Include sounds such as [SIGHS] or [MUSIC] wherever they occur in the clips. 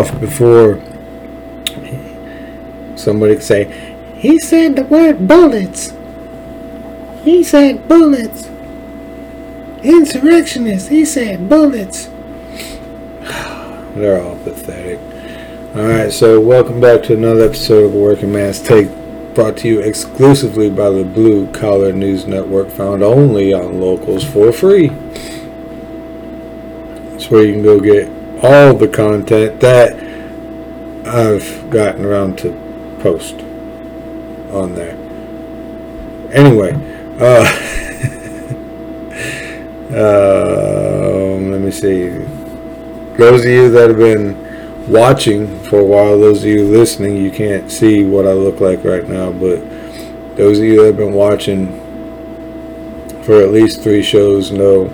off before somebody could say, he said the word bullets. He said bullets. Insurrectionists. He said bullets. [SIGHS] They're all pathetic. Alright, so welcome back to another episode of Working Man's Take, brought to you exclusively by the Blue Collar News Network, found only on locals for free. That's where you can go get all the content that I've gotten around to post on there. Anyway, uh, [LAUGHS] um, let me see. Those of you that have been watching for a while, those of you listening, you can't see what I look like right now, but those of you that have been watching for at least three shows know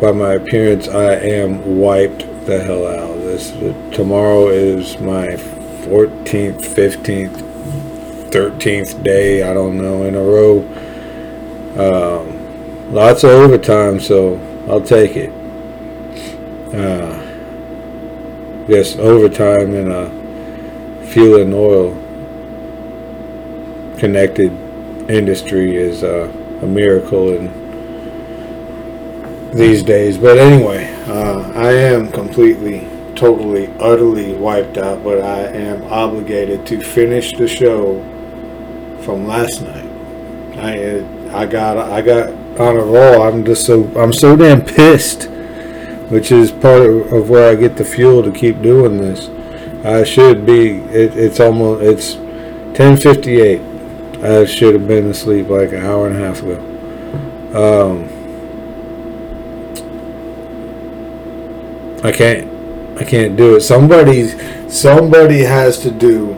by my appearance I am wiped the hell out. of This tomorrow is my 14th, 15th, 13th day, I don't know, in a row. Um, lots of overtime, so I'll take it. Uh, guess overtime in a fuel and oil connected industry is uh, a miracle in these days. But anyway, uh, I am completely, totally, utterly wiped out, but I am obligated to finish the show from last night. I I got I got on a roll. I'm just so I'm so damn pissed which is part of, of, where I get the fuel to keep doing this. I should be. It, it's almost. It's 10:58. I should have been asleep like an hour and a half ago. Um, I can't. I can't do it. Somebody. Somebody has to do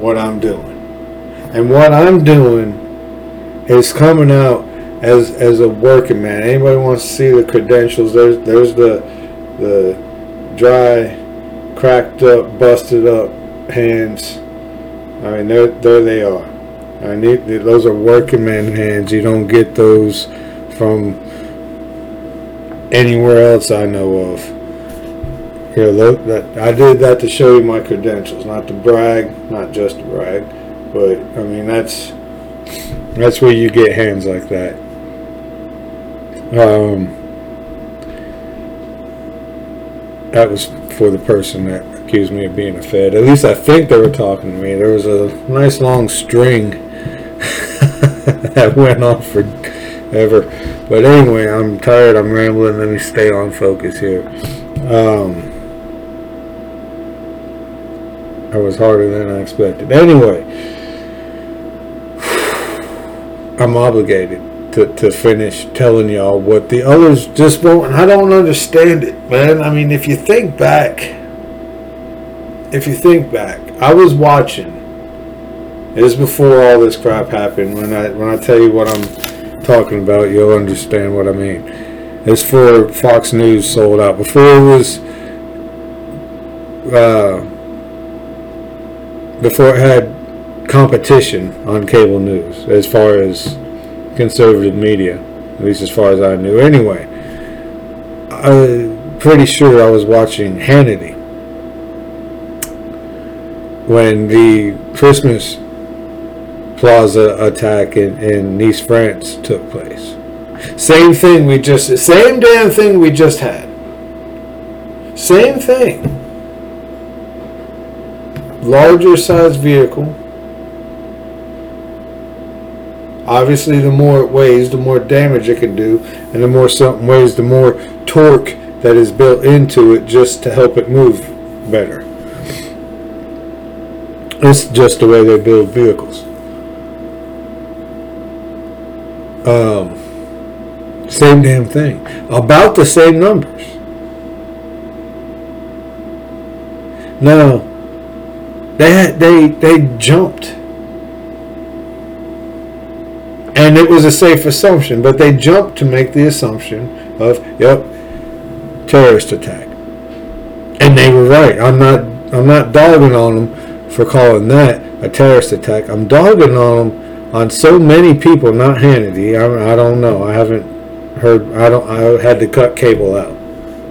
what I'm doing, and what I'm doing is coming out as as a working man. Anybody wants to see the credentials? There's there's the the dry, cracked up, busted up hands. I mean, there there they are. I need those are working man hands. You don't get those from anywhere else I know of. Here, look, that I did that to show you my credentials, not to brag, not just to brag, but I mean that's that's where you get hands like that. Um, that was for the person that accused me of being a Fed. At least I think they were talking to me. There was a nice long string [LAUGHS] that went on forever. But anyway, I'm tired. I'm rambling. Let me stay on focus here. Um, that was harder than I expected. Anyway, [SIGHS] I'm obligated to, to finish telling y'all what the others just won't. I don't understand it, man. I mean, if you think back, if you think back, I was watching. It was before all this crap happened. When I when I tell you what I'm talking about, you'll understand what I mean. It's for Fox News sold out. Before it was, uh, before it had competition on cable news as far as conservative media, at least as far as I knew. Anyway, I'm pretty sure I was watching Hannity when the Christmas Plaza attack in, in Nice, France took place. Same thing we just, same damn thing we just had. Same thing. Larger size vehicle Obviously, the more it weighs, the more damage it can do, and the more something weighs, the more torque that is built into it just to help it move better. It's just the way they build vehicles. Um, same damn thing. About the same numbers. Now, they had, they they jumped and it was a safe assumption, but they jumped to make the assumption of, yep, terrorist attack. And they were right. I'm not I'm not dogging on them for calling that a terrorist attack. I'm dogging on them on so many people, not Hannity. I, I don't know. I haven't heard. I don't. I had to cut cable out.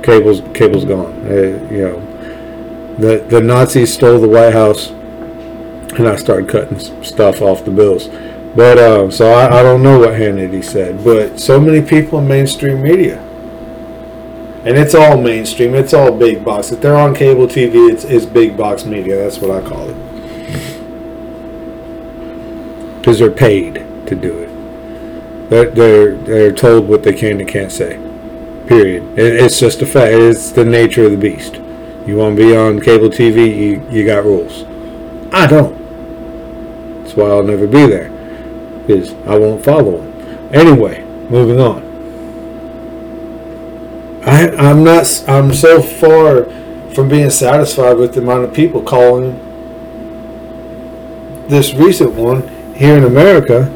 cable's cable's gone. Uh, you know, the the Nazis stole the White House, and I started cutting stuff off the bills. But uh, so I, I don't know what Hannity said, but so many people in mainstream media, and it's all mainstream. It's all big box. If they're on cable TV, it's, it's big box media. That's what I call it, because they're paid to do it. They're, they're they're told what they can and can't say. Period. It, it's just a fact. It's the nature of the beast. You want to be on cable TV, you, you got rules. I don't. That's why I'll never be there. Because I won't follow them. Anyway, moving on. I, I'm not. I'm so far from being satisfied with the amount of people calling this recent one here in America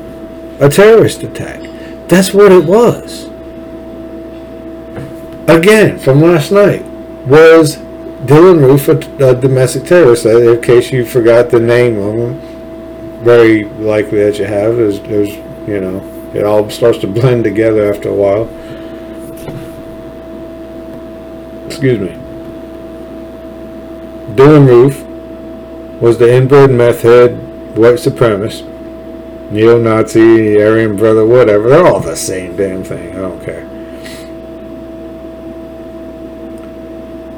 a terrorist attack. That's what it was again from last night was Dylann Roof, a, a domestic terrorist. In case you forgot the name of him, very likely that you have. There's, there's, you know, it all starts to blend together after a while. Excuse me. Dylann Roof was the inbred meth head, white supremacist, neo-Nazi, Aryan brother, whatever. They're all the same damn thing. I don't care.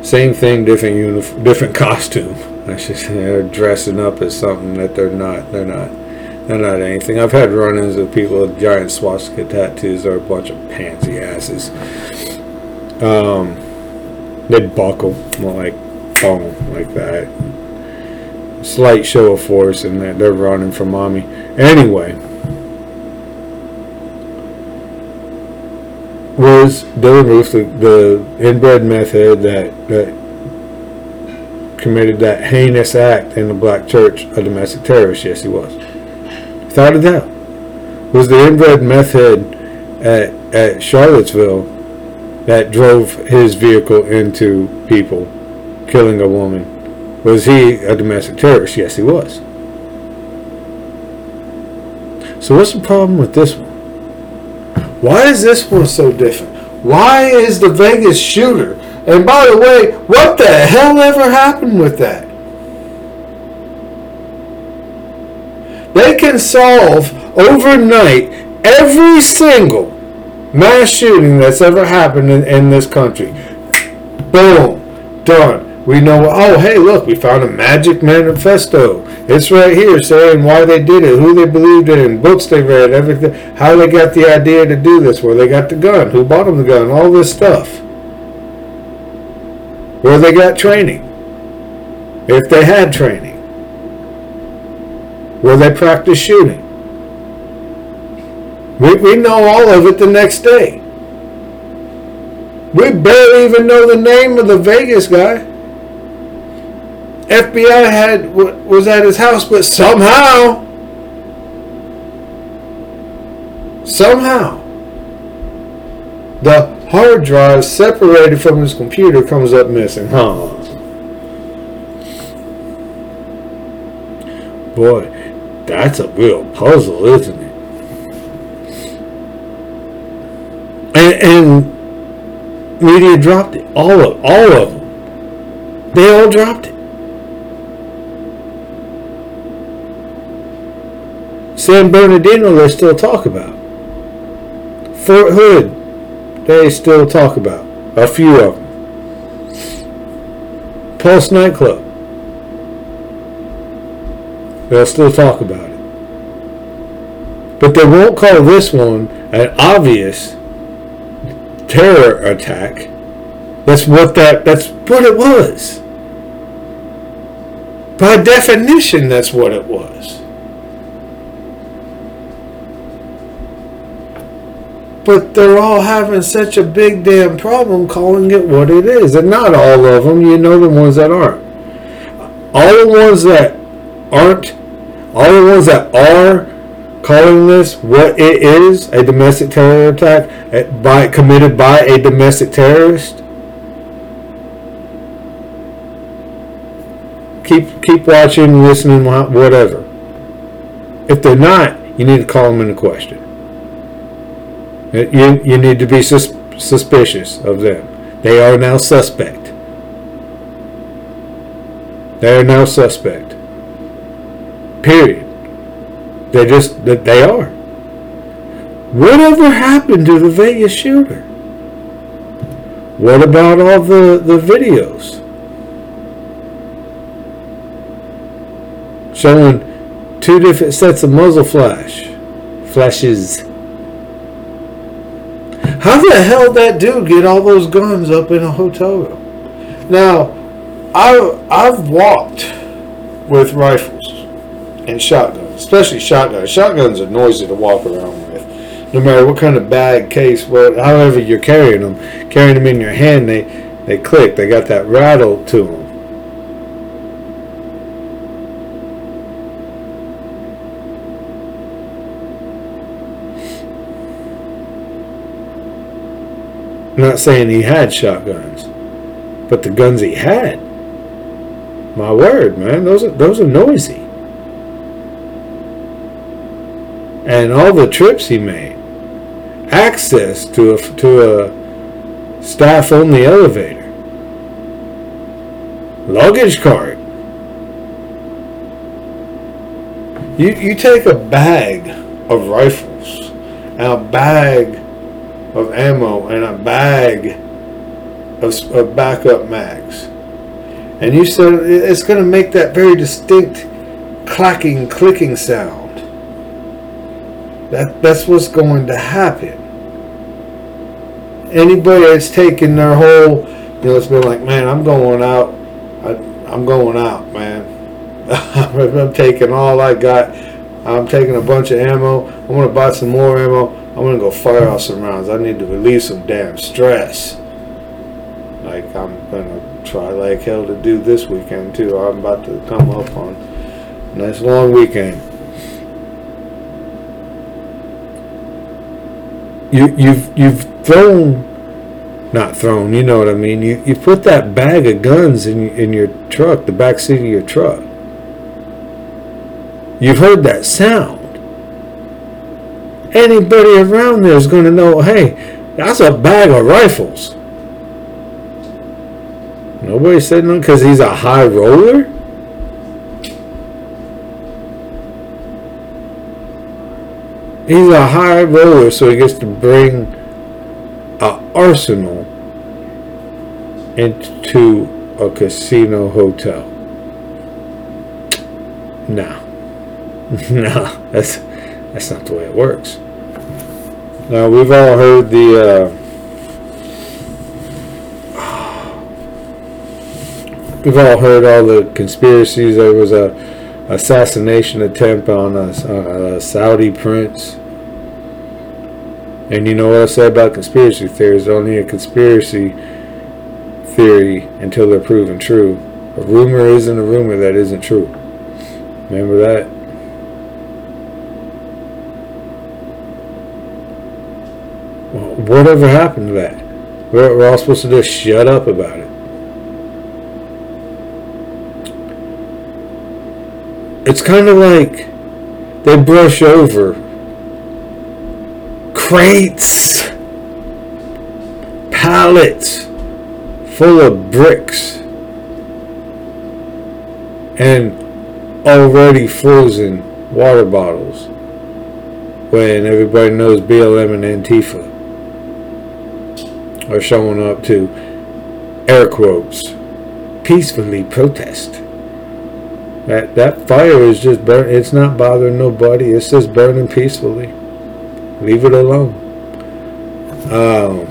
Same thing, different uniform, different [LAUGHS] costume. I should say they're dressing up as something that they're not. They're not. They're not anything. I've had run-ins with people with giant swastika tattoos. They're a bunch of pansy asses. Um, they'd buckle like, oh, like that. Slight show of force, and they're, they're running from mommy. Anyway. was Dylann Roof, the, the inbred method that, that committed that heinous act in the black church, a domestic terrorist? Yes, he was. Without a doubt. Was the inbred meth head at, at Charlottesville that drove his vehicle into people, killing a woman? Was he a domestic terrorist? Yes, he was. So what's the problem with this one? Why is this one so different? Why is the Vegas shooter? And by the way, what the hell ever happened with that? They can solve overnight every single mass shooting that's ever happened in, in this country. Boom. Done. We know, oh, hey, look, we found a magic manifesto. It's right here saying why they did it, who they believed in, books they read, everything, how they got the idea to do this, where they got the gun, who bought them the gun, all this stuff. Where they got training, if they had training. Where they practiced shooting. We, we know all of it the next day. We barely even know the name of the Vegas guy. FBI had was at his house, but somehow, somehow, the hard drive separated from his computer comes up missing. Huh? Boy, that's a real puzzle, isn't it? And, and media dropped it. All of all of them. They all dropped it. San Bernardino, they still talk about. Fort Hood, they still talk about. A few of them. Pulse nightclub, they'll still talk about it. But they won't call this one an obvious terror attack. That's what that that's what it was. By definition, that's what it was. But they're all having such a big damn problem calling it what it is. And not all of them, you know the ones that aren't. All the ones that aren't, all the ones that are calling this what it is, a domestic terror attack by committed by a domestic terrorist. Keep keep watching, listening, whatever. If they're not, you need to call them into question. You, you need to be sus- suspicious of them. They are now suspect. They are now suspect. Period. They just that they are. Whatever happened to the Vegas shooter? What about all the, the videos? Showing two different sets of muzzle flash. Flashes. How the hell that dude get all those guns up in a hotel room? Now, I I've walked with rifles and shotguns, especially shotguns. Shotguns are noisy to walk around with. No matter what kind of bag, case, what, however you're carrying them, carrying them in your hand, they they click. They got that rattle to them. Not saying he had shotguns, but the guns he had. My word, man, those are those are noisy. And all the trips he made, access to a to a staff only elevator, luggage cart. You you take a bag of rifles and a bag of ammo and a bag of, of backup mags. And you said it's going to make that very distinct clacking, clicking sound. That, that's what's going to happen. Anybody that's taken their whole, you know, it's been like, man, I'm going out. I, I'm going out, man. [LAUGHS] I'm taking all I got. I'm taking a bunch of ammo. I'm going to buy some more ammo. I'm gonna go fire off some rounds. I need to release some damn stress. Like I'm gonna try like hell to do this weekend too. I'm about to come up on a nice long weekend. You you've you've thrown not thrown, you know what I mean. You you put that bag of guns in in your truck, the back seat of your truck. You've heard that sound anybody around there is going to know, hey, that's a bag of rifles. Nobody said no because he's a high roller. He's a high roller, so he gets to bring an arsenal into a casino hotel. No. [LAUGHS] no, that's that's not the way it works. Now we've all heard the. Uh, we've all heard all the conspiracies. There was a assassination attempt on a, a Saudi prince. And you know what I say about conspiracy theories? Only a conspiracy theory until they're proven true. A rumor isn't a rumor that isn't true. Remember that? Whatever happened to that? We're, we're all supposed to just shut up about it. It's kind of like they brush over crates, pallets full of bricks, and already frozen water bottles when everybody knows BLM and Antifa are showing up to air quotes peacefully protest. That that fire is just burn. It's not bothering nobody. It's just burning peacefully. Leave it alone. Um,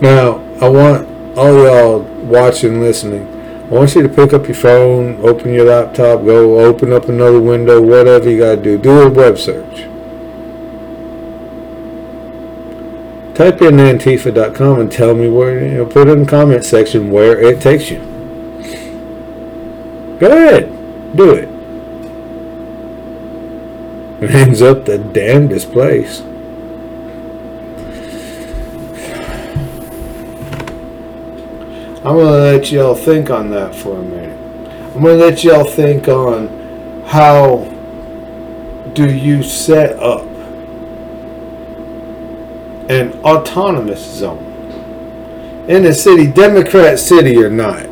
now I want all y'all watching, listening I want you to pick up your phone, open your laptop, go open up another window, whatever you got to do. Do a web search. Type in antifa.com and tell me where, you know, put in the comment section where it takes you. Go ahead, do it. It ends up the damnedest place. I'm going to let y'all think on that for a minute. I'm going to let y'all think on how do you set up an autonomous zone in a city, Democrat city or not,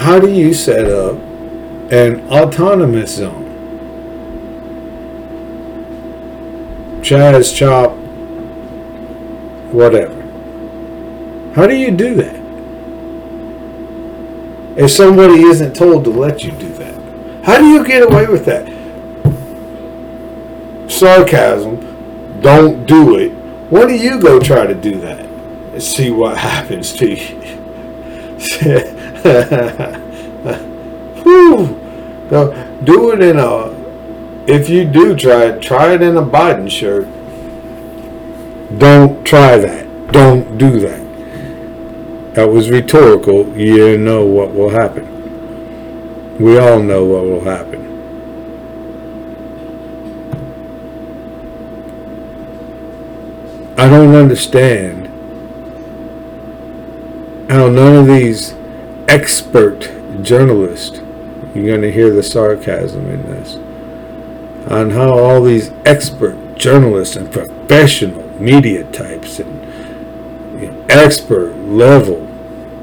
how do you set up an autonomous zone? Chaz, chop, whatever. How do you do that? If somebody isn't told to let you do that, how do you get away with that? Sarcasm, don't do it. Why do you go try to do that? And see what [LAUGHS] happens to you. [LAUGHS] Whew. Now, do it in a. If you do try it, try it in a Biden shirt. Don't try that. Don't do that. That was rhetorical. You know what will happen. We all know what will happen. I don't understand how none of these expert journalists, you're going to hear the sarcasm in this, on how all these expert journalists and professional media types and expert level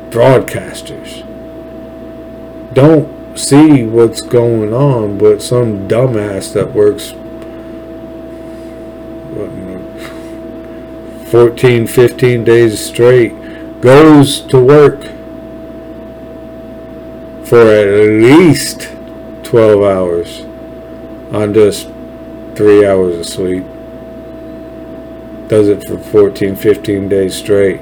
broadcasters don't see what's going on, but some dumbass that works what, 14, 15 days straight goes to work for at least 12 hours on just three hours of sleep. Does it for 14, 15 days straight.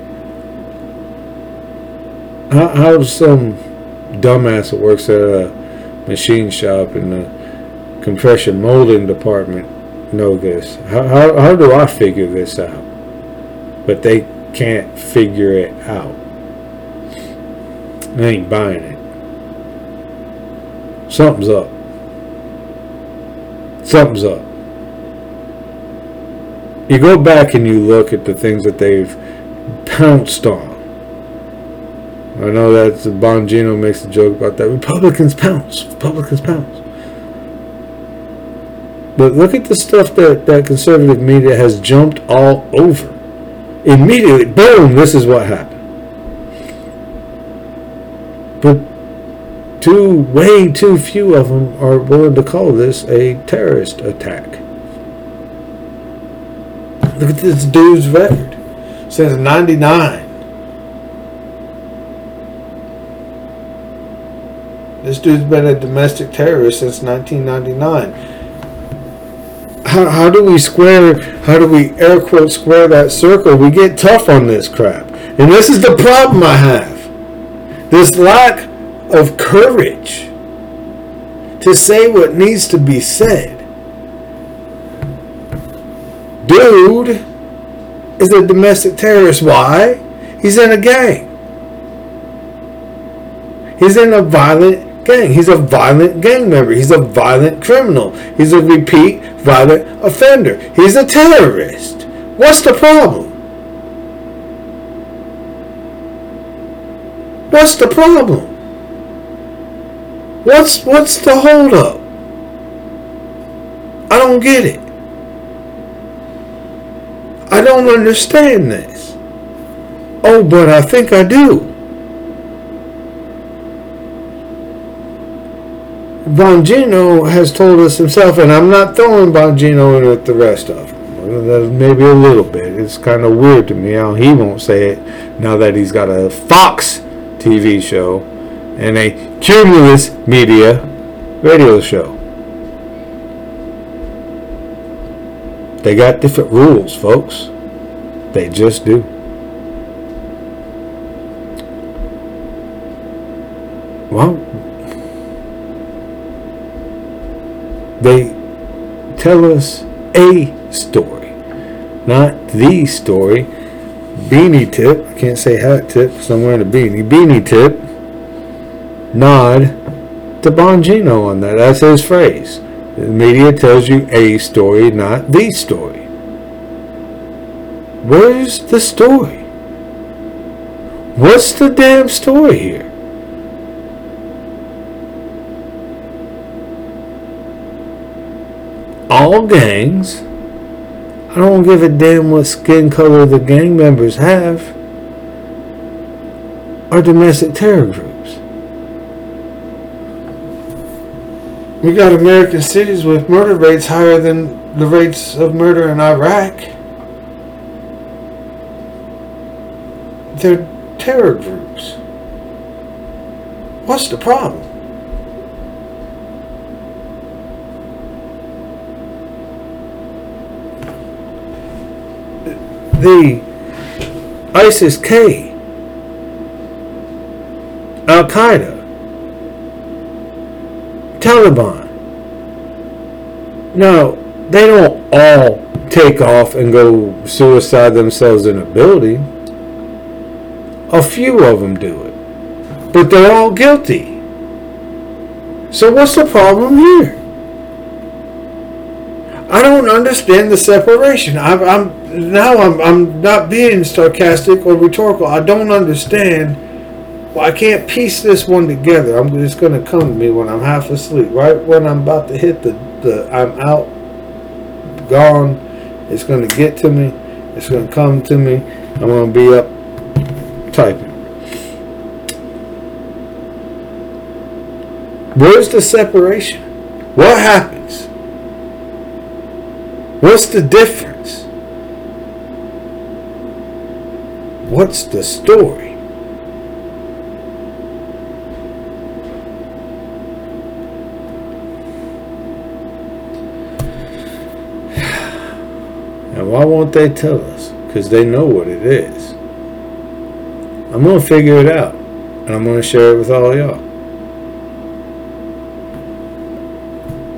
How, how some dumbass that works at a machine shop in the compression molding department know this? How, how, how do I figure this out? But they can't figure it out. I ain't buying it. Something's up. Something's up. You go back and you look at the things that they've pounced on. I know that Bongino makes a joke about that. Republicans pounce. Republicans pounce. But look at the stuff that, that conservative media has jumped all over. Immediately, boom, this is what happened. But too, way too few of them are willing to call this a terrorist attack. Look at this dude's record. Since 99. This dude's been a domestic terrorist since 1999. How, how do we square, how do we air quote square that circle? We get tough on this crap. And this is the problem I have. This lack of courage to say what needs to be said. Dude is a domestic terrorist. Why? He's in a gang. He's in a violent gang. He's a violent gang member. He's a violent criminal. He's a repeat violent offender. He's a terrorist. What's the problem? What's the problem? What's what's the holdup? I don't get it. I don't understand this. Oh, but I think I do. Bongino has told us himself, and I'm not throwing Bongino in with the rest of them. Maybe a little bit. It's kind of weird to me how he won't say it now that he's got a Fox TV show and a Cumulus Media radio show. They got different rules, folks. They just do. Well, they tell us a story, not the story. Beanie tip, I can't say hat tip because I'm wearing a beanie. Beanie tip, nod to Bongino on that. That's his phrase. The media tells you a story, not the story. Where's the story? What's the damn story here? all gangs I don't give a damn what skin color the gang members have. Are domestic terror groups. We got American cities with murder rates higher than the rates of murder in Iraq. They're terror groups. What's the problem? The ISIS K, Al Qaeda, Taliban. Now, they don't all take off and go suicide themselves in a building. A few of them do it. But they're all guilty. So what's the problem here? I don't understand the separation. I'm, I'm now I'm, I'm not being sarcastic or rhetorical. I don't understand. Well, I can't piece this one together. I'm just going to come to me when I'm half asleep, right when I'm about to hit the the I'm out, gone. It's going to get to me. It's going to come to me. I'm going to be up typing. Where's the separation? What happens? What's the difference? What's the story? Won't they tell us? Because they know what it is. I'm going to figure it out. And I'm going to share it with all y'all.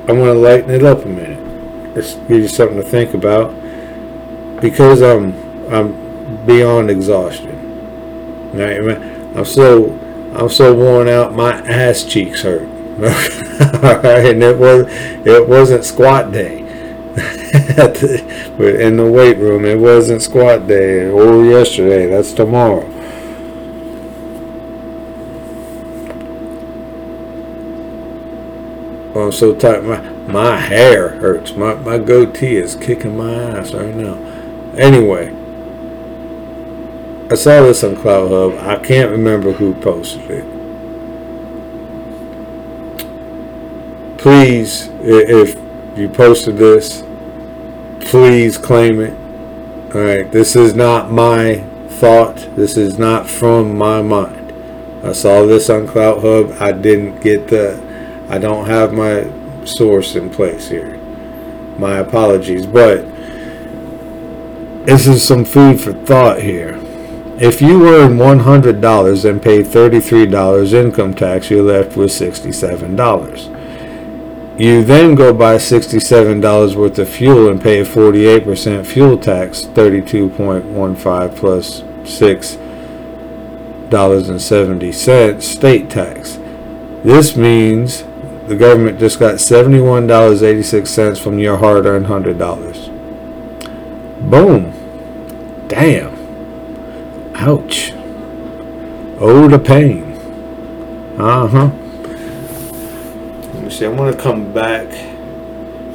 I'm going to lighten it up a minute. Just give you something to think about. Because I'm I'm beyond exhaustion. Right? I'm so I'm so worn out. My ass cheeks hurt. [LAUGHS] and it was it wasn't squat day. [LAUGHS] in the weight room, it wasn't squat day or yesterday. That's tomorrow. Oh, I'm so tight. My my hair hurts. My my goatee is kicking my ass right now. Anyway, I saw this on CloutHub. I can't remember who posted it. Please, if you posted this, please claim it. All right, this is not my thought. This is not from my mind. I saw this on CloutHub. I didn't get the. I don't have my source in place here. My apologies, but this is some food for thought here. If you earn $100 and pay $33 income tax, you're left with $67. You then go buy $67 worth of fuel and pay 48% fuel tax, 32.15 plus $6.70 state tax. This means the government just got $71.86 from your hard-earned $100. Boom. Damn. Ouch. Oh, the pain. Uh-huh. Me see. I'm going to come back.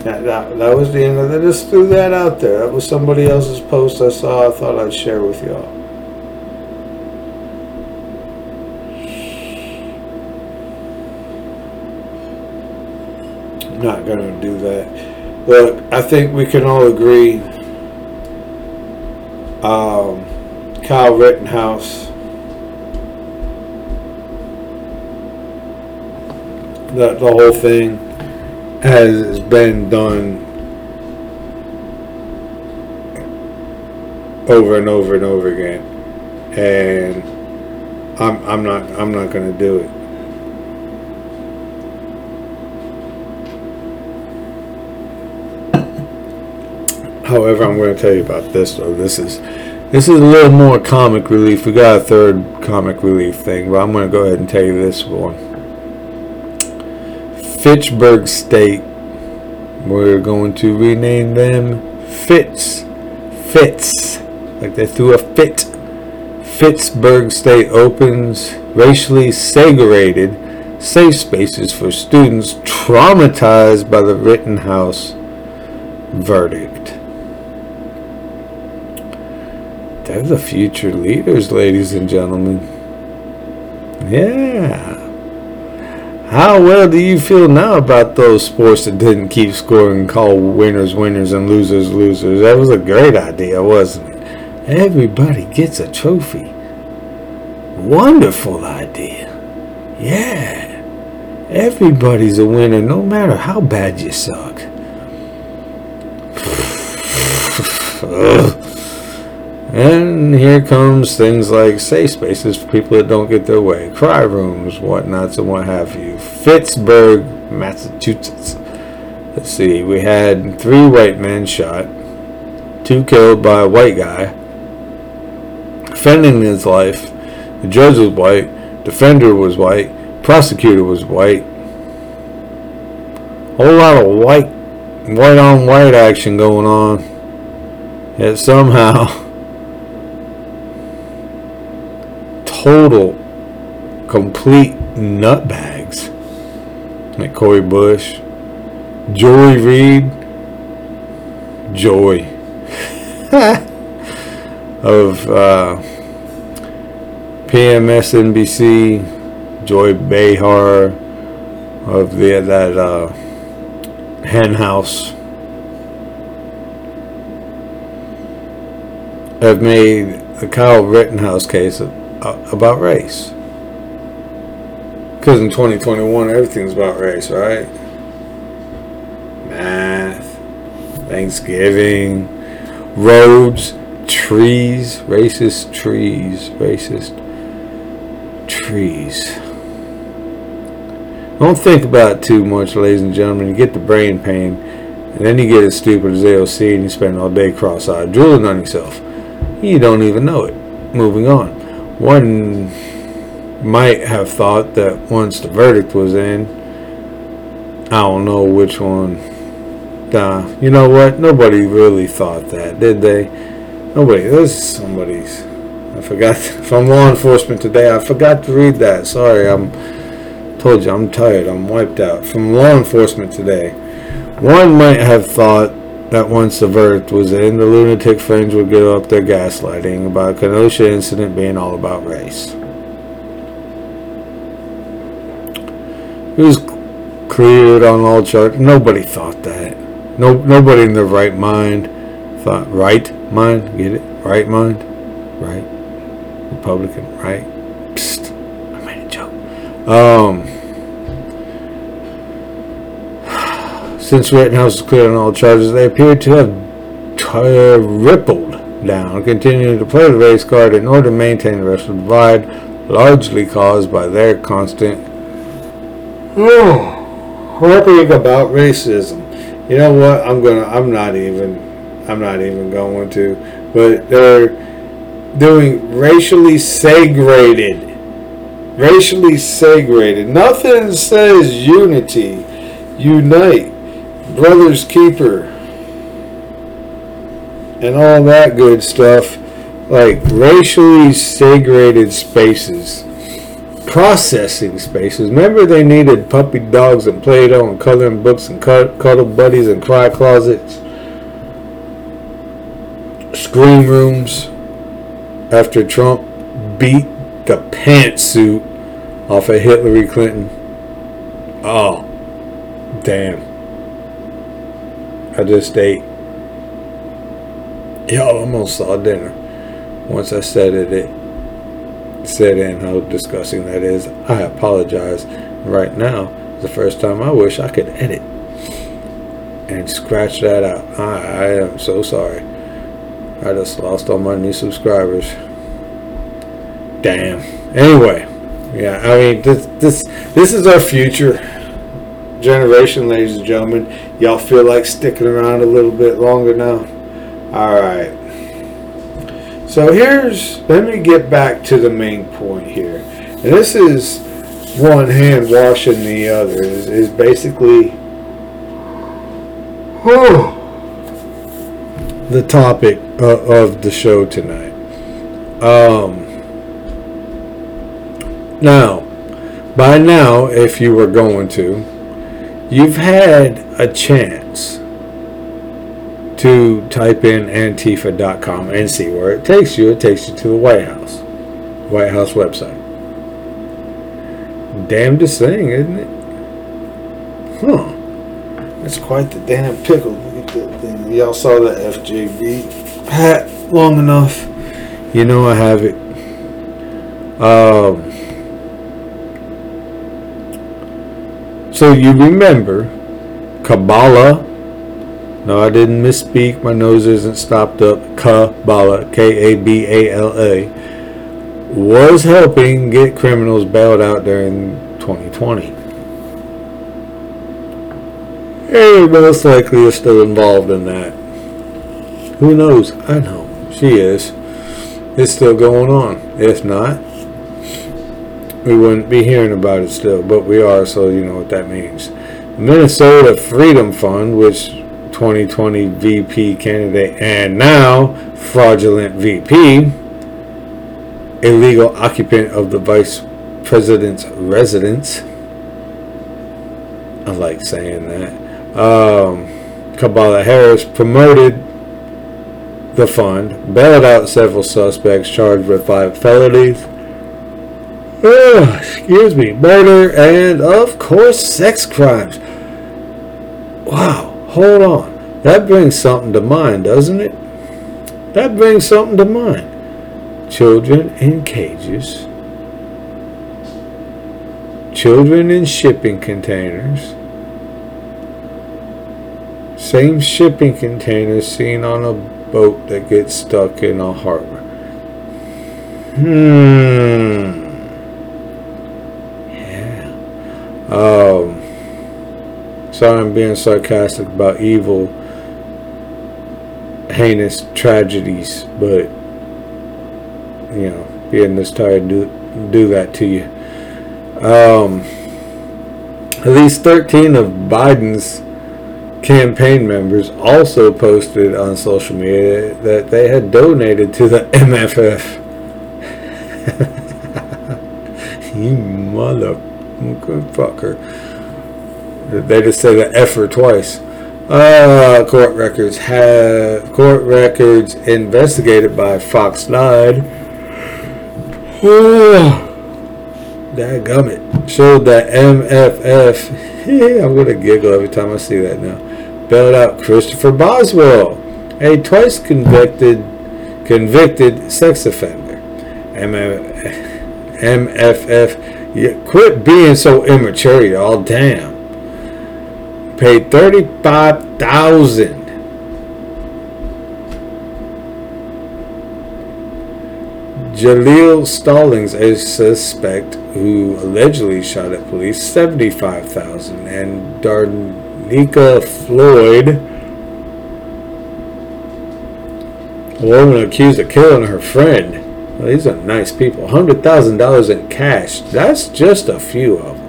That, that, that was the end of it. Just threw that out there. That was somebody else's post I saw. I thought I'd share with y'all. Not going to do that. Look, I think we can all agree um, Kyle Rittenhouse the, the whole thing has been done over and over and over again and I'm I'm not I'm not to do it However, I'm going to tell you about this though. This is this is a little more comic relief. We got a third comic relief thing, but I'm going to go ahead and tell you this one. Fitchburg State. We're going to rename them Fitz. Fitz. Like they threw a fit. Fitchburg State opens racially segregated safe spaces for students traumatized by the Rittenhouse verdict. They're the future leaders, ladies and gentlemen. Yeah. How well do you feel now about those sports that didn't keep scoring and call winners winners and losers losers? That was a great idea, wasn't it? Everybody gets a trophy. Wonderful idea. Yeah. Everybody's a winner no matter how bad you suck. [SIGHS] and here comes things like safe spaces for people that don't get their way, cry rooms, whatnots, and what have you. Fitchburg, Massachusetts. Let's see, we had three white men shot, two killed by a white guy, defending his life. The judge was white, defender was white, prosecutor was white. Whole lot of white, white on white action going on. Yet somehow, [LAUGHS] total, complete nutbags. Cori Bush, Joy Reid, Joy [LAUGHS] of uh, PMSNBC, Joy Behar of the that uh, hen house have made the Kyle Rittenhouse case about race. Because in 2021, everything's about race, right? Math, Thanksgiving, roads, trees, racist trees, racist trees. Don't think about it too much, ladies and gentlemen. You get the brain pain, and then you get as stupid as AOC, and you spend all day cross-eyed, drooling on yourself. You don't even know it. Moving on. One might have thought that once the verdict was in, I don't know which one. You know what? Nobody really thought that, did they? Nobody. This is somebody's. I forgot [LAUGHS] from law enforcement today. I forgot to read that. Sorry, I'm Told you, I'm tired. I'm wiped out. From law enforcement today. One might have thought that once the verdict was in, the lunatic fringe would give up their gaslighting about Kenosha incident being all about race. It was cleared on all charges. Nobody thought that. No, nobody in their right mind thought right mind. Get it? Right mind. Right. Republican. Right. Psst. I made a joke. Um. Since Rittenhouse is cleared on all charges, they appear to have t- rippled down, continuing to play the race card in order to maintain the racial divide, largely caused by their constant. Oh, rhetoric about racism. You know what? I'm gonna. I'm not even. I'm not even going to. But they're doing racially segregated. Racially segregated. Nothing says unity, unite brother's keeper and all that good stuff like racially segregated spaces processing spaces remember they needed puppy dogs and play-doh and coloring books and cuddle buddies and cry closets screen rooms after trump beat the pantsuit off of hillary clinton oh damn I just ate. Y'all almost saw dinner. Once I said it, it said in how disgusting that is. I apologize. Right now the first time I wish I could edit and scratch that out. I, I am so sorry. I just lost all my new subscribers. Damn. Anyway, yeah, I mean this this this is our future generation, ladies and gentlemen. Y'all feel like sticking around a little bit longer now? Alright. So here's, let me get back to the main point here. And this is one hand washing the other. Is, is basically oh, the topic uh, of the show tonight. Um, now, by now, if you were going to, You've had a chance to type in antifa.com and see where it takes you. It takes you to the White House, White House website. Damnedest thing, isn't it? Huh. That's quite the damn pickle. Look at that thing. Y'all saw that FJB hat long enough. You know I have it. Um, so you remember Kabbalah. No, I didn't misspeak. My nose isn't stopped up. Kabbalah, K A B A L A, was helping get criminals bailed out during 2020. And most likely is still involved in that. Who knows? I know. She is. It's still going on. If not, we wouldn't be hearing about it still, but we are, so you know what that means. Minnesota Freedom Fund, which 2020 VP candidate and now fraudulent VP, illegal occupant of the vice president's residence. I like saying that. Um, Kabbalah Harris promoted the fund, bailed out several suspects charged with five felonies. Oh, excuse me, murder and, of course, sex crimes. Wow, hold on. That brings something to mind, doesn't it? That brings something to mind. Children in cages, children in shipping containers, same shipping containers seen on a boat that gets stuck in a harbor. Hmm. Yeah. Um, sorry, I'm being sarcastic about evil, heinous tragedies, but you know, being this tired do do that to you. Um, at least 13 of Biden's campaign members also posted on social media that they had donated to the MFF. [LAUGHS] you mother fucker. They just say the effort twice. Uh, court records have court records investigated by Fox 9. that gummit showed that MFF. [LAUGHS] I'm gonna giggle every time I see that now. Bailed out Christopher Boswell, a twice convicted convicted sex offender. MF, [LAUGHS] MFF yeah, quit being so immature, y'all. Damn. Paid thirty-five thousand. Jaleel Stallings, a suspect who allegedly shot at police, seventy-five thousand, and Darnika Floyd, a woman accused of killing her friend. Well, these are nice people. $100,000 in cash. That's just a few of them.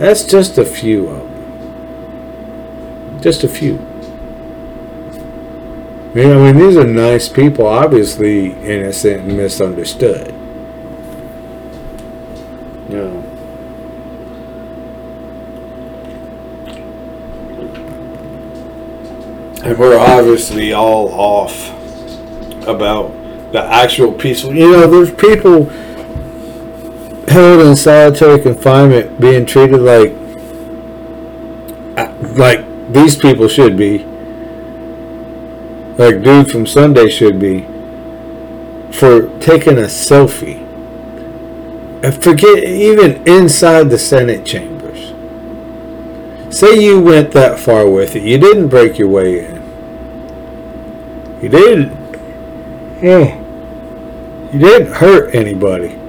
That's just a few of them. Just a few. Yeah, I mean, these are nice people, obviously innocent and misunderstood. Yeah. And we're obviously all off about the actual peaceful. You know, there's people held in solitary confinement being treated like uh, like these people should be. Like dude from Sunday should be for taking a selfie. And forget even inside the Senate chambers. Say you went that far with it. You didn't break your way in. You didn't. Yeah. You didn't hurt anybody.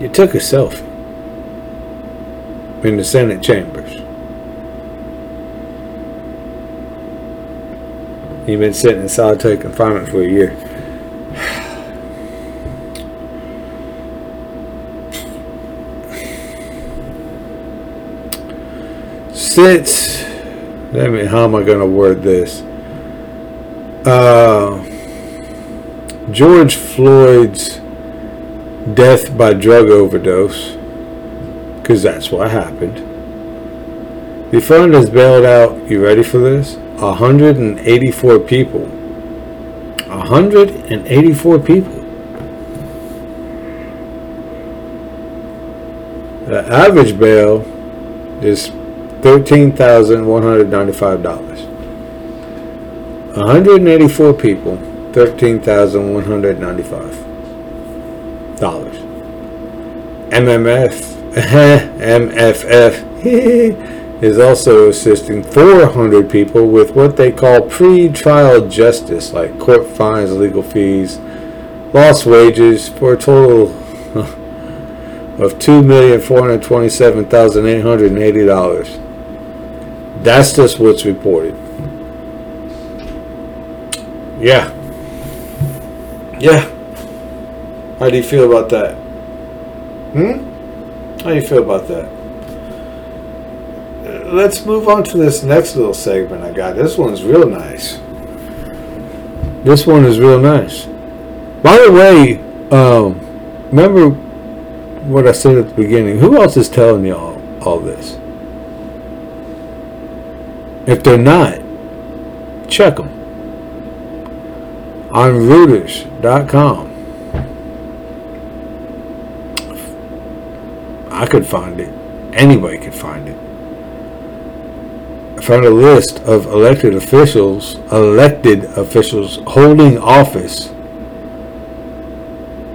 You took a selfie in the Senate chambers. You've been sitting in solitary confinement for a year. Since, let me, how am I going to word this? Uh, George Floyd's death by drug overdose, because that's what happened. The fund has bailed out, you ready for this? 184 people. 184 people. The average bail is $13,195. 184 people, $13,195. MMF, [LAUGHS] MFF [LAUGHS] is also assisting 400 people with what they call pre-trial justice, like court fines, legal fees, lost wages, for a total [LAUGHS] of $2,427,880. That's just what's reported. Yeah. Yeah. How do you feel about that? Hmm? How do you feel about that? Let's move on to this next little segment I got. This one's real nice. This one is real nice. By the way, um, remember what I said at the beginning. Who else is telling y'all all this? If they're not, check them on Reuters.com. I could find it. Anybody could find it. I found a list of elected officials, elected officials holding office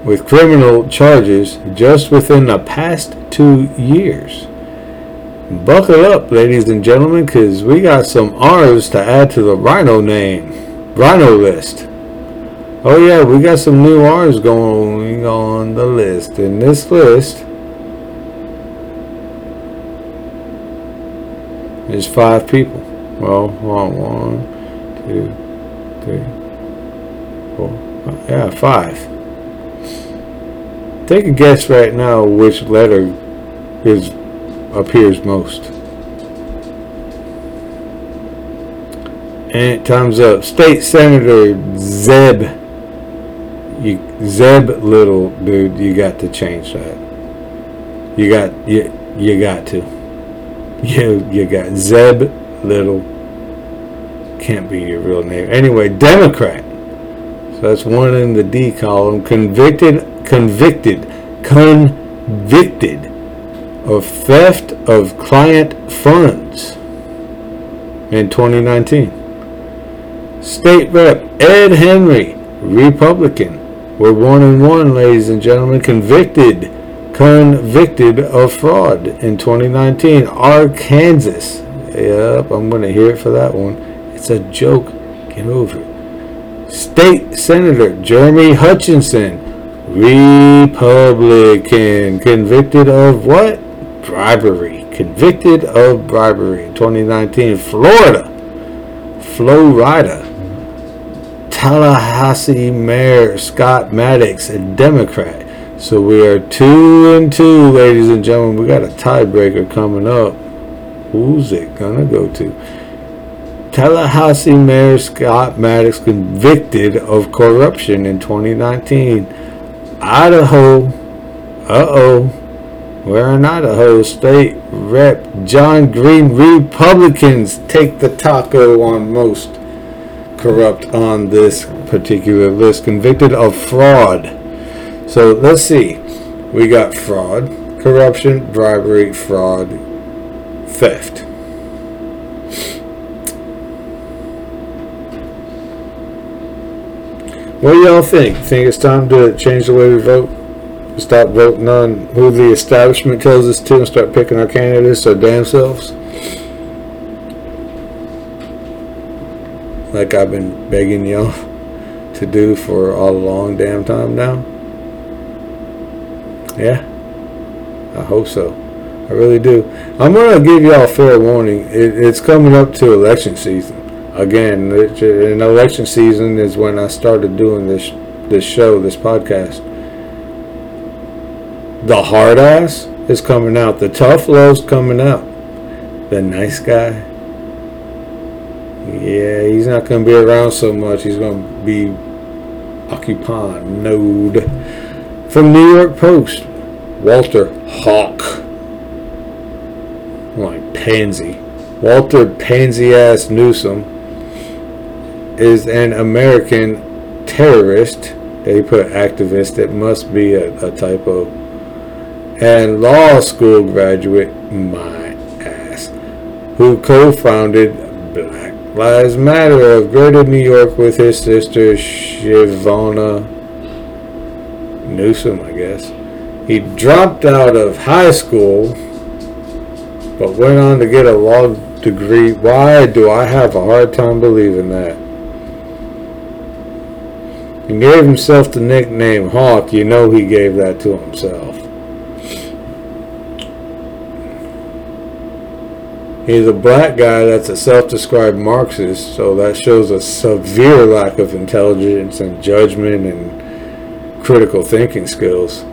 with criminal charges just within the past two years. Buckle up, ladies and gentlemen, because we got some R's to add to the Rhino name, Rhino list. Oh yeah, we got some new R's going on the list. In this list is five people. Well, one, one, two, three, four, yeah, five. Take a guess right now which letter is appears most. And it time's up. State Senator Zeb. You Zeb Little, dude, you got to change that. You got you you got to. You you got Zeb Little. Can't be your real name. Anyway, Democrat. So that's one in the D column. Convicted convicted, convicted of theft of client funds in 2019. State Rep Ed Henry, Republican, We're one and one, ladies and gentlemen, convicted, convicted of fraud in 2019. Arkansas, yep, I'm going to hear it for that one. It's a joke. Get over it. State Senator Jeremy Hutchinson, Republican, convicted of what? Bribery. Convicted of bribery. 2019. Florida. Florida. Tallahassee Mayor Scott Maddox, a Democrat. So we are two and two, ladies and gentlemen. We got a tiebreaker coming up. Who's it gonna go to? Tallahassee Mayor Scott Maddox convicted of corruption in 2019. Idaho, uh-oh, we're in Idaho State Rep John Green, Republicans take the taco on most corrupt on this particular list, convicted of fraud. So let's see. We got fraud, corruption, bribery, fraud, theft. What do y'all think? Think it's time to change the way we vote? Stop voting on who the establishment tells us to and start picking our candidates our damn selves? Like I've been begging y'all [LAUGHS] to do for a long damn time now? Yeah? I hope so. I really do. I'm going to give y'all a fair warning. It, it's coming up to election season again, in election season is when I started doing this this show, this podcast. The hard ass is coming out. The tough love's coming out. The nice guy, yeah, he's not going to be around so much. He's going to be occupying node. From New York Post, Walter Hawk, like oh, pansy. Walter Pansy ass Newsom is an American terrorist. They put activist. It must be a, a typo. And law school graduate, my ass, who co-founded Black Lives Matter of Greater New York with his sister Chivona Newsom, I guess. He dropped out of high school, but went on to get a law degree. Why do I have a hard time believing that? He gave himself the nickname Hawk. You know he gave that to himself. He's a black guy that's a self-described Marxist, so that shows a severe lack of intelligence and judgment and critical thinking skills.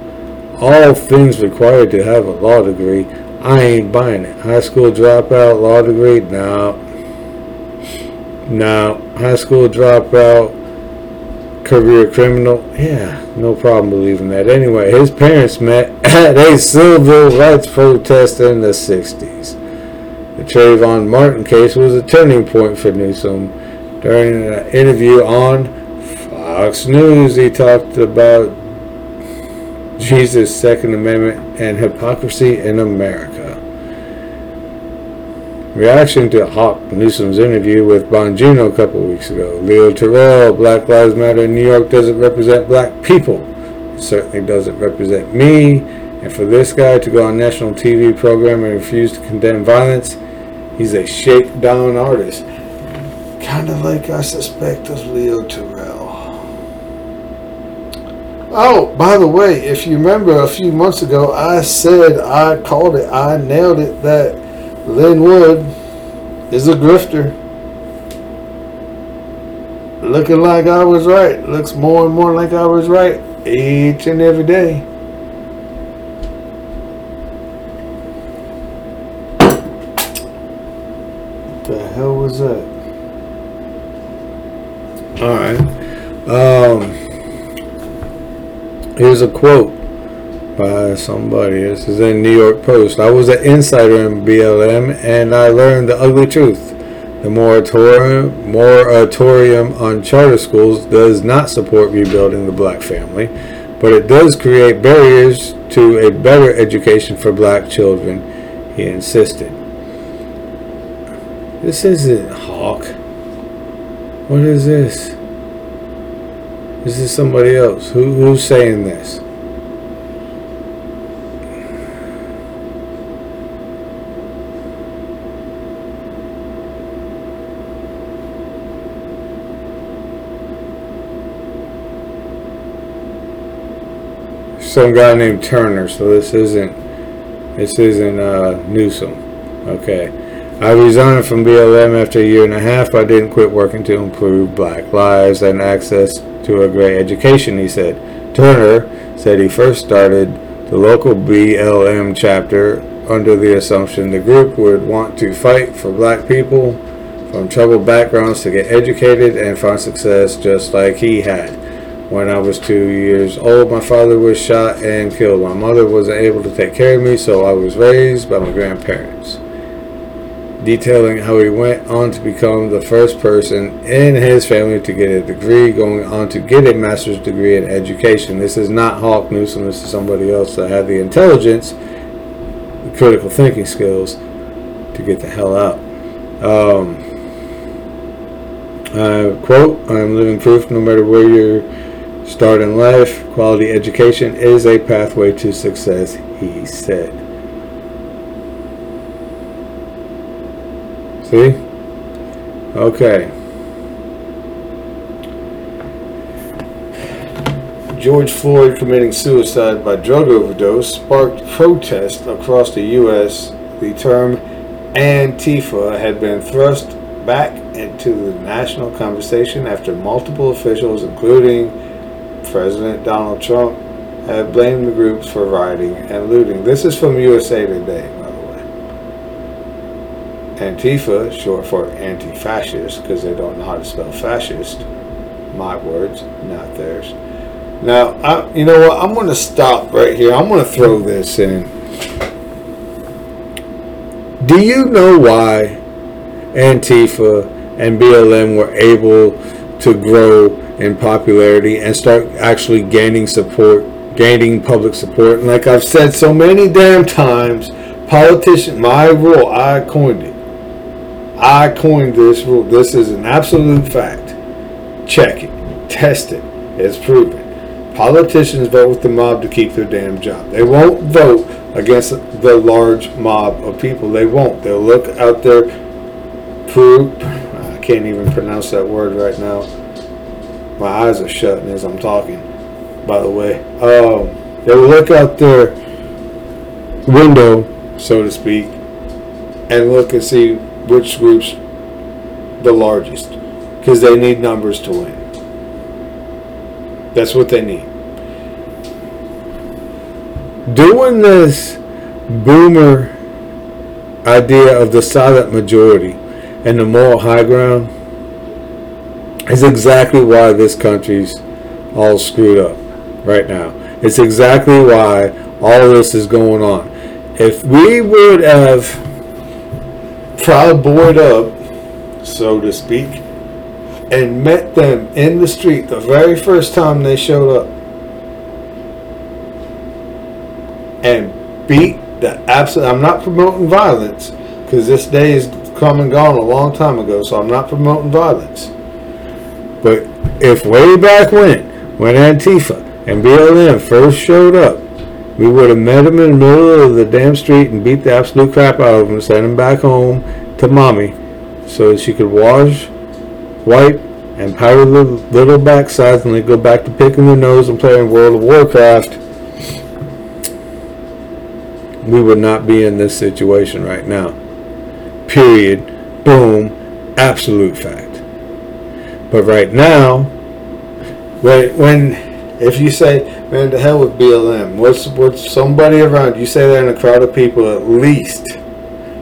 All things required to have a law degree. I ain't buying it. High school dropout, law degree? No. No. High school dropout, career criminal? Yeah, no problem believing that. Anyway, his parents met at a civil rights protest in the 60s. The Trayvon Martin case was a turning point for Newsom. During an interview on Fox News, he talked about Jesus' Second Amendment and hypocrisy in America. Reaction to Hawk Newsom's interview with Bongino a couple weeks ago. Leo Terrell, Black Lives Matter in New York doesn't represent black people. It certainly doesn't represent me. And for this guy to go on national TV program and refuse to condemn violence, He's a shakedown artist. Kind of like I suspect of Leo Terrell. Oh, by the way, if you remember a few months ago, I said, I called it, I nailed it, that Lin Wood is a grifter. Looking like I was right. Looks more and more like I was right each and every day. What the hell was that? All right. Um, here's a quote by somebody. This is in New York Post. I was an insider in BLM, and I learned the ugly truth. The moratorium, moratorium on charter schools does not support rebuilding the black family, but it does create barriers to a better education for black children, he insisted. This isn't Hawk. What is this? This is somebody else. Who who's saying this? Some guy named Turner, so this isn't this isn't uh, Newsom. Okay. I resigned from BLM after a year and a half. I didn't quit working to improve black lives and access to a great education, he said. Turner said he first started the local BLM chapter under the assumption the group would want to fight for black people from troubled backgrounds to get educated and find success just like he had. When I was two years old, my father was shot and killed. My mother wasn't able to take care of me, so I was raised by my grandparents detailing how he went on to become the first person in his family to get a degree, going on to get a master's degree in education. This is not Hawk Newsom, this is somebody else that had the intelligence, the critical thinking skills to get the hell out. Um, uh, quote, I'm living proof no matter where you start in life, quality education is a pathway to success, he said. See? Okay. George Floyd committing suicide by drug overdose sparked protest across the U.S. The term Antifa had been thrust back into the national conversation after multiple officials, including President Donald Trump, have blamed the groups for rioting and looting. This is from USA Today. Antifa, short for anti-fascist, because they don't know how to spell fascist. My words, not theirs. Now, I, you know what? I'm going to stop right here. I'm going to throw this in. Do you know why Antifa and BLM were able to grow in popularity and start actually gaining support, gaining public support. And like I've said so many damn times, politician, my rule, I coined it. I coined this rule. This is an absolute fact. Check it. Test it. It's proven. Politicians vote with the mob to keep their damn job. They won't vote against the large mob of people. They won't. They'll look out there. Prove. I can't even pronounce that word right now. My eyes are shutting as I'm talking. By the way, um, they will look out their window, so to speak, and look and see which group's the largest, because they need numbers to win. That's what they need. Doing this boomer idea of the silent majority and the moral high ground is exactly why this country's all screwed up right now. It's exactly why all this is going on. If we would have Proud Boyed up, so to speak, and met them in the street the very first time they showed up and beat the absolute. I'm not promoting violence because this day is come and gone a long time ago, so I'm not promoting violence. But if way back when, when Antifa and BLM first showed up, we would have met them in the middle of the damn street and beat the absolute crap out of and send them back home to mommy so she could wash, wipe, and powder the little backsides and they go back to picking their nose and playing World of Warcraft we would not be in this situation right now. Period. Boom. Absolute fact. But right now, when, when if you say, man, to hell with BLM, what's, what's somebody around, you say that in a crowd of people, at least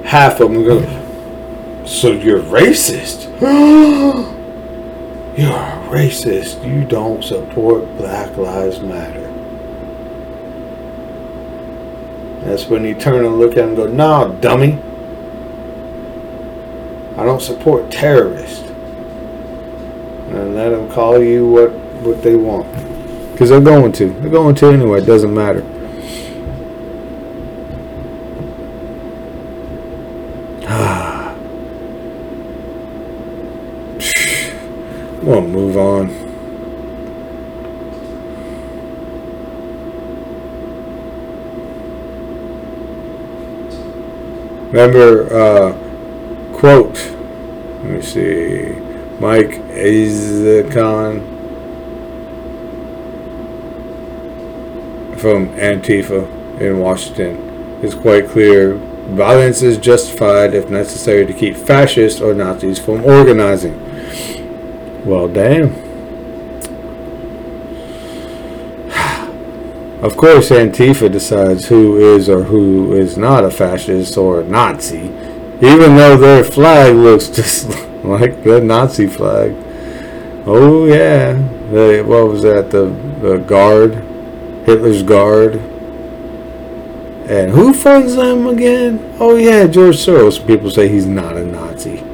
half of them go, so you're racist. [GASPS] you're a racist. You don't support Black Lives Matter. That's when you turn and look at them and go, nah, dummy. I don't support terrorists. And let them call you what, what they want. Because they're going to. They're going to anyway. It doesn't matter. I'm going to move on. Remember, uh, quote, let me see, Mike Isakhan from Antifa in Washington is quite clear. Violence is justified if necessary to keep fascists or Nazis from organizing. Well, damn. [SIGHS] Of course, Antifa decides who is or who is not a fascist or a Nazi, even though their flag looks [LAUGHS] just like the Nazi flag. Oh yeah, the what was that? The the guard, Hitler's guard. And who funds them again? Oh yeah, George Soros. People say he's not a Nazi.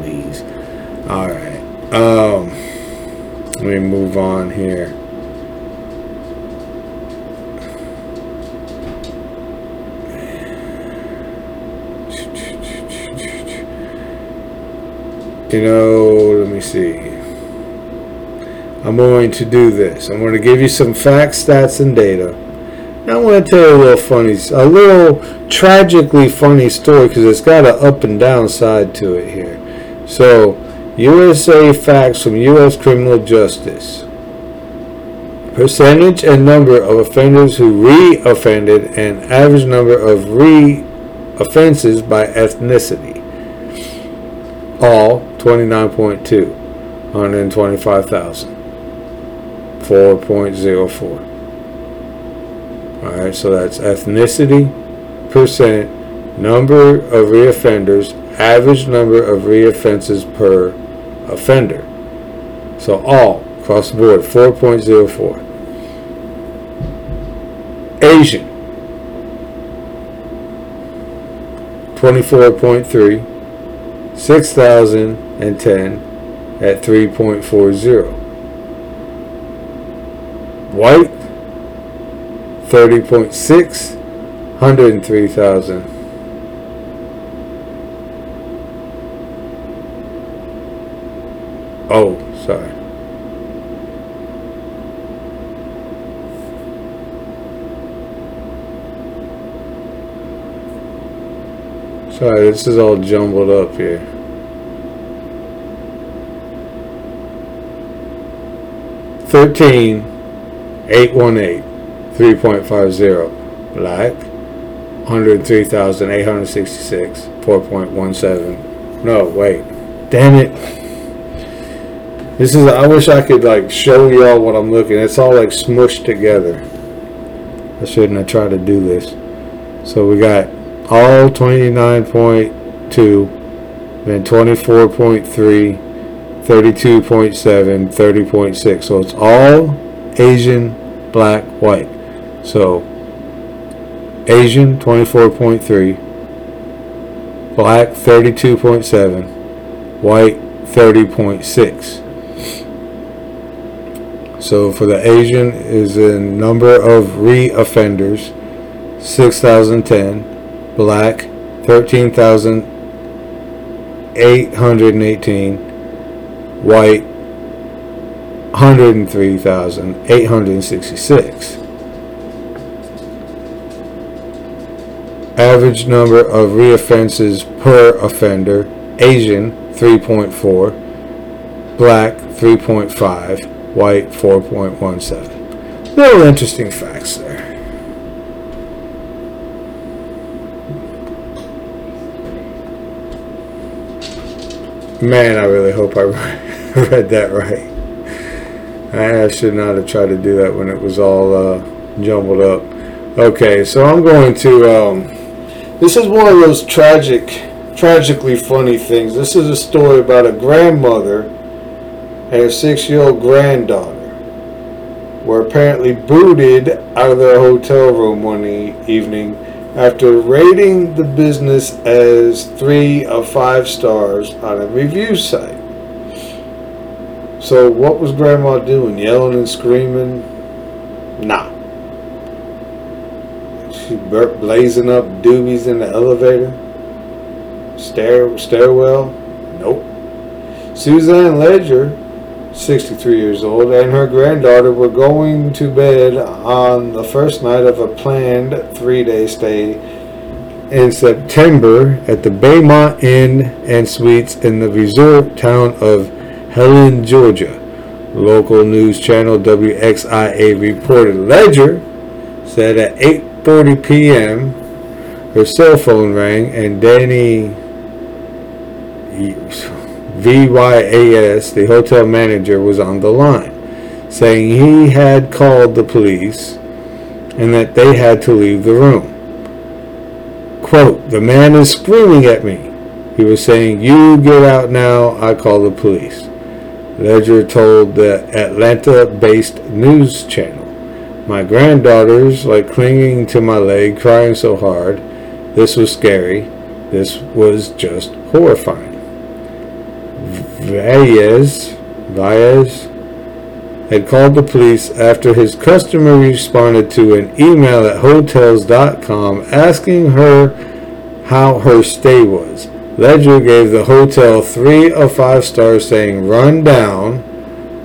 Please. All right. Um, let me move on here. you know, let me see. I'm going to do this. I'm going to give you some facts, stats, and data. Now I'm going to tell you a little funny, a little tragically funny story because it's got an up and down side to it here. So, USA facts from U.S. criminal justice. Percentage and number of offenders who re-offended and average number of re-offenses by ethnicity. All 29.2, 125,000, 4.04. Alright, so that's ethnicity, percent, number of reoffenders, average number of reoffenses per offender. So all across the board, 4.04. Asian, 24.3. 6010 at 3.40. White 30.6 103,000. Oh, sorry. Sorry, this is all jumbled up here. Thirteen, eight one eight, three point five zero. Black, hundred three thousand eight hundred sixty six, four point one seven. No, wait. Damn it. This is I wish I could like show y'all what I'm looking. It's all like smushed together. I shouldn't have tried to do this. So we got all 29.2, then 24.3, 32.7, 30.6. So it's all Asian, black, white. So Asian 24.3, black 32.7, white 30.6. So for the Asian is a number of re-offenders, 6,010 black 13,818 white 103,866 average number of reoffenses per offender Asian 3.4 black 3.5 white 4.17 little interesting facts there. Man, I really hope I [LAUGHS] read that right. I should not have tried to do that when it was all uh, jumbled up. Okay, so I'm going to. Um, this is one of those tragic, tragically funny things. This is a story about a grandmother and a six-year-old granddaughter were apparently booted out of their hotel room one evening after rating the business as three of five stars on a review site. So, what was Grandma doing? Yelling and screaming? Nah. She blazing up doobies in the elevator? Stair stairwell? Nope. Suzanne Ledger 63 years old, and her granddaughter were going to bed on the first night of a planned three day stay in September at the Baymont Inn and Suites in the resort town of Helen, Georgia. Local news channel WXIA reported Ledger said at 8:40 p.m. her cell phone rang and Danny VYAS, the hotel manager, was on the line, saying he had called the police and that they had to leave the room. Quote, the man is screaming at me. He was saying, You get out now, I call the police. Ledger told the Atlanta based news channel. My granddaughters like clinging to my leg, crying so hard. This was scary. This was just horrifying. Valles, Valles had called the police after his customer responded to an email at hotels.com asking her how her stay was. Ledger gave the hotel three of five stars saying run down,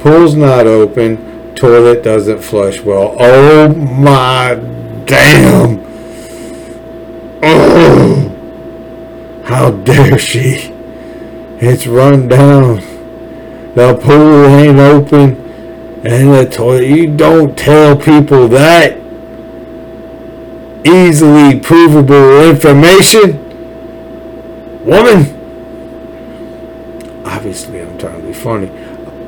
pool's not open, toilet doesn't flush well. Oh my damn! Oh, how dare she! It's run down. The pool ain't open. And the toilet. You don't tell people that. Easily provable information. Woman. Obviously, I'm trying to be funny.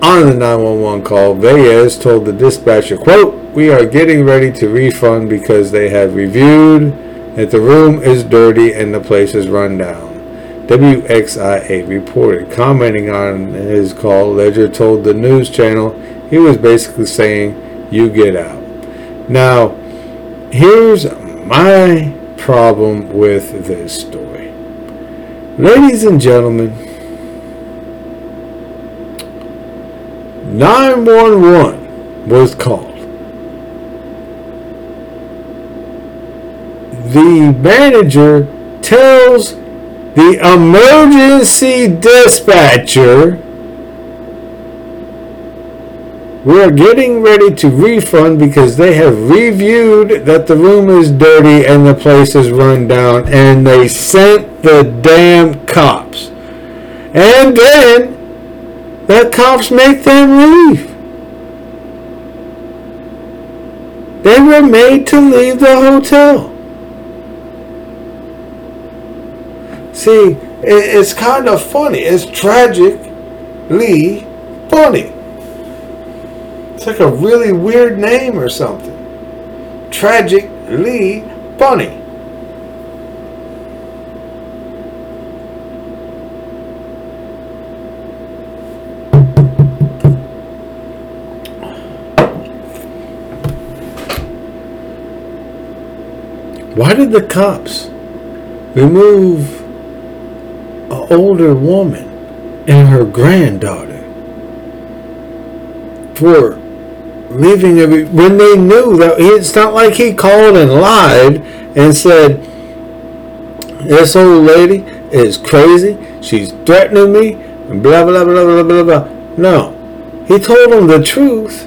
On the 911 call, Valles told the dispatcher, quote, We are getting ready to refund because they have reviewed that the room is dirty and the place is run down. WXIA reported. Commenting on his call, Ledger told the news channel he was basically saying, You get out. Now, here's my problem with this story. Ladies and gentlemen, 911 was called. The manager tells the emergency dispatcher we're getting ready to refund because they have reviewed that the room is dirty and the place is run down and they sent the damn cops. And then the cops make them leave. They were made to leave the hotel. See, it's kind of funny. It's tragically funny. It's like a really weird name or something. Tragically funny. Why did the cops remove an older woman and her granddaughter for leaving every when they knew that it's not like he called and lied and said this old lady is crazy. She's threatening me and blah blah blah blah blah blah. No. He told them the truth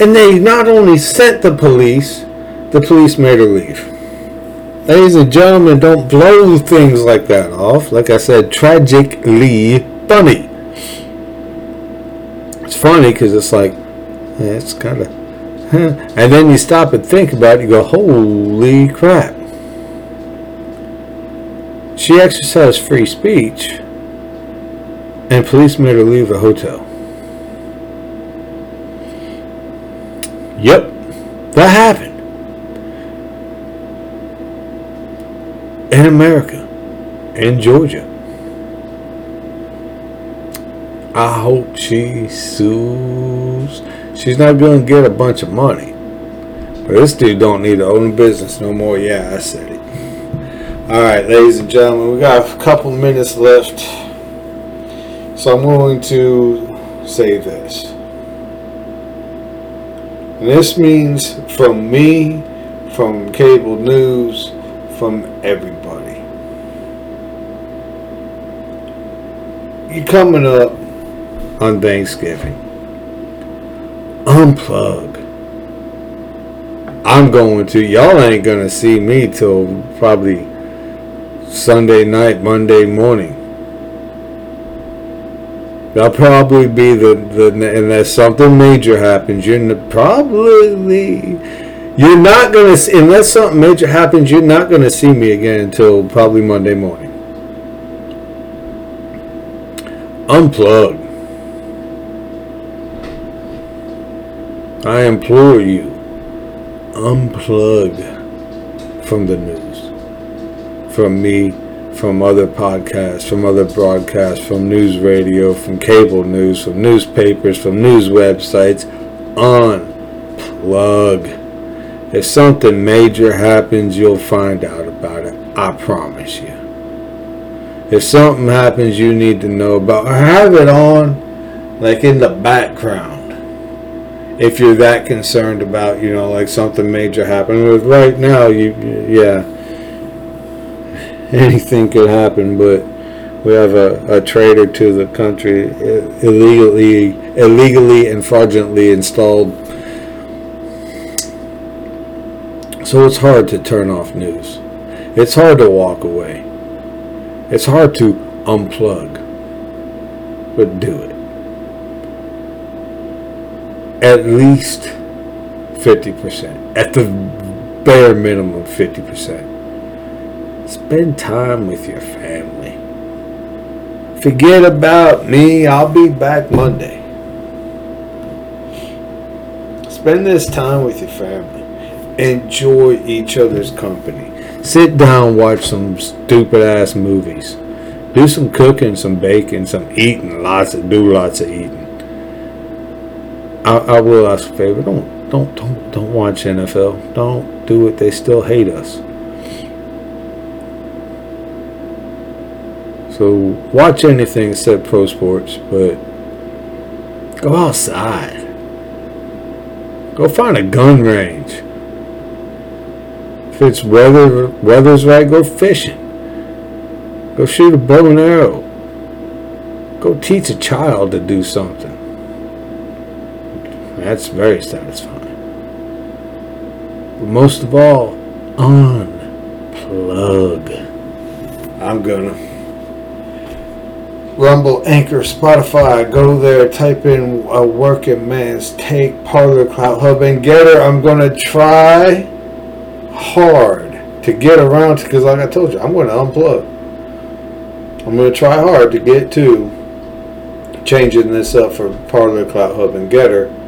and they not only sent the police the police made her leave. Ladies and gentlemen don't blow things like that off. Like i said tragically funny. It's funny because it's like it's kind of. and then you stop and think about it, you go, holy crap. She exercised free speech, and police made her leave the hotel. Yep, that happened. In America, in Georgia. I hope she sues She's not going to get a bunch of money. But this dude don't need to own a business no more. Yeah, I said it. All right, ladies and gentlemen, we got a couple minutes left. So I'm going to say this. And this means from me, from cable news, from everybody. You're coming up on Thanksgiving unplug. I'm going to. Y'all ain't gonna see me till probably Sunday night, Monday morning. That'll probably be the, the unless something major happens. You're probably you're not gonna unless something major happens. You're not gonna see me again until probably Monday morning. Unplug. I implore you, unplug from the news, from me, from other podcasts, from other broadcasts, from news radio, from cable news, from newspapers, from news websites. Unplug. If something major happens, you'll find out about it. I promise you. If something happens you need to know about, have it on like in the background if you're that concerned about, you know, like something major happening. With right now, you, yeah, anything could happen, but we have a, a traitor to the country illegally, illegally and fraudulently installed. So it's hard to turn off news. It's hard to walk away. It's hard to unplug. But do it at least 50%. At the bare minimum, 50%. Spend time with your family. Forget about me. I'll be back Monday. Spend this time with your family. Enjoy each other's company. Sit down, watch some stupid ass movies. Do some cooking, some baking, some eating. Lots of do lots of eating I, I will ask a favor. Don't don't don't don't watch NFL. Don't do it. They still hate us. So watch anything except pro sports, but go outside. Go find a gun range. If it's weather weather's right, go fishing. Go shoot a bow and arrow. Go teach a child to do something. That's very satisfying. But most of all, unplug. I'm gonna. Rumble, Anchor, Spotify. Go there, type in a working man's take, Parler, Cloud Hub, and Gettr. I'm gonna try hard to get around to because, like I told you, I'm gonna unplug. I'm gonna try hard to get to changing this up for Parler, Cloud Hub, and Gettr.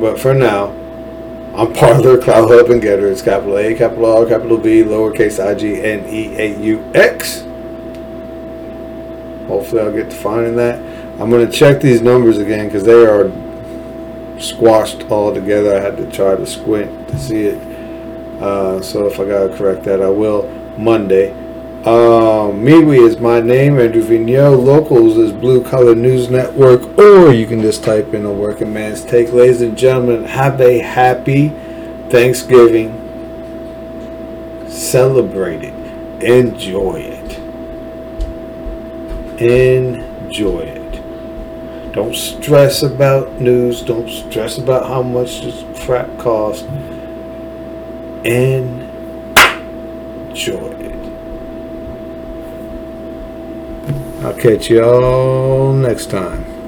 But for now, I'm Parler, Cloud Hub, and Gettr. It's capital A, capital R, capital B, lowercase I G N E A U X. Hopefully, I'll get to finding that. I'm going to check these numbers again because they are squashed all together. I had to try to squint to see it. Uh, so if I got to correct that, I will Monday. Uh, MeWe is my name. Andrew Vigneault. Locals is Blue Collar News Network. Or you can just type in a working man's take. Ladies and gentlemen, have a happy Thanksgiving. Celebrate it. Enjoy it. Enjoy it. Don't stress about news. Don't stress about how much this crap costs. Enjoy it. I'll catch y'all next time.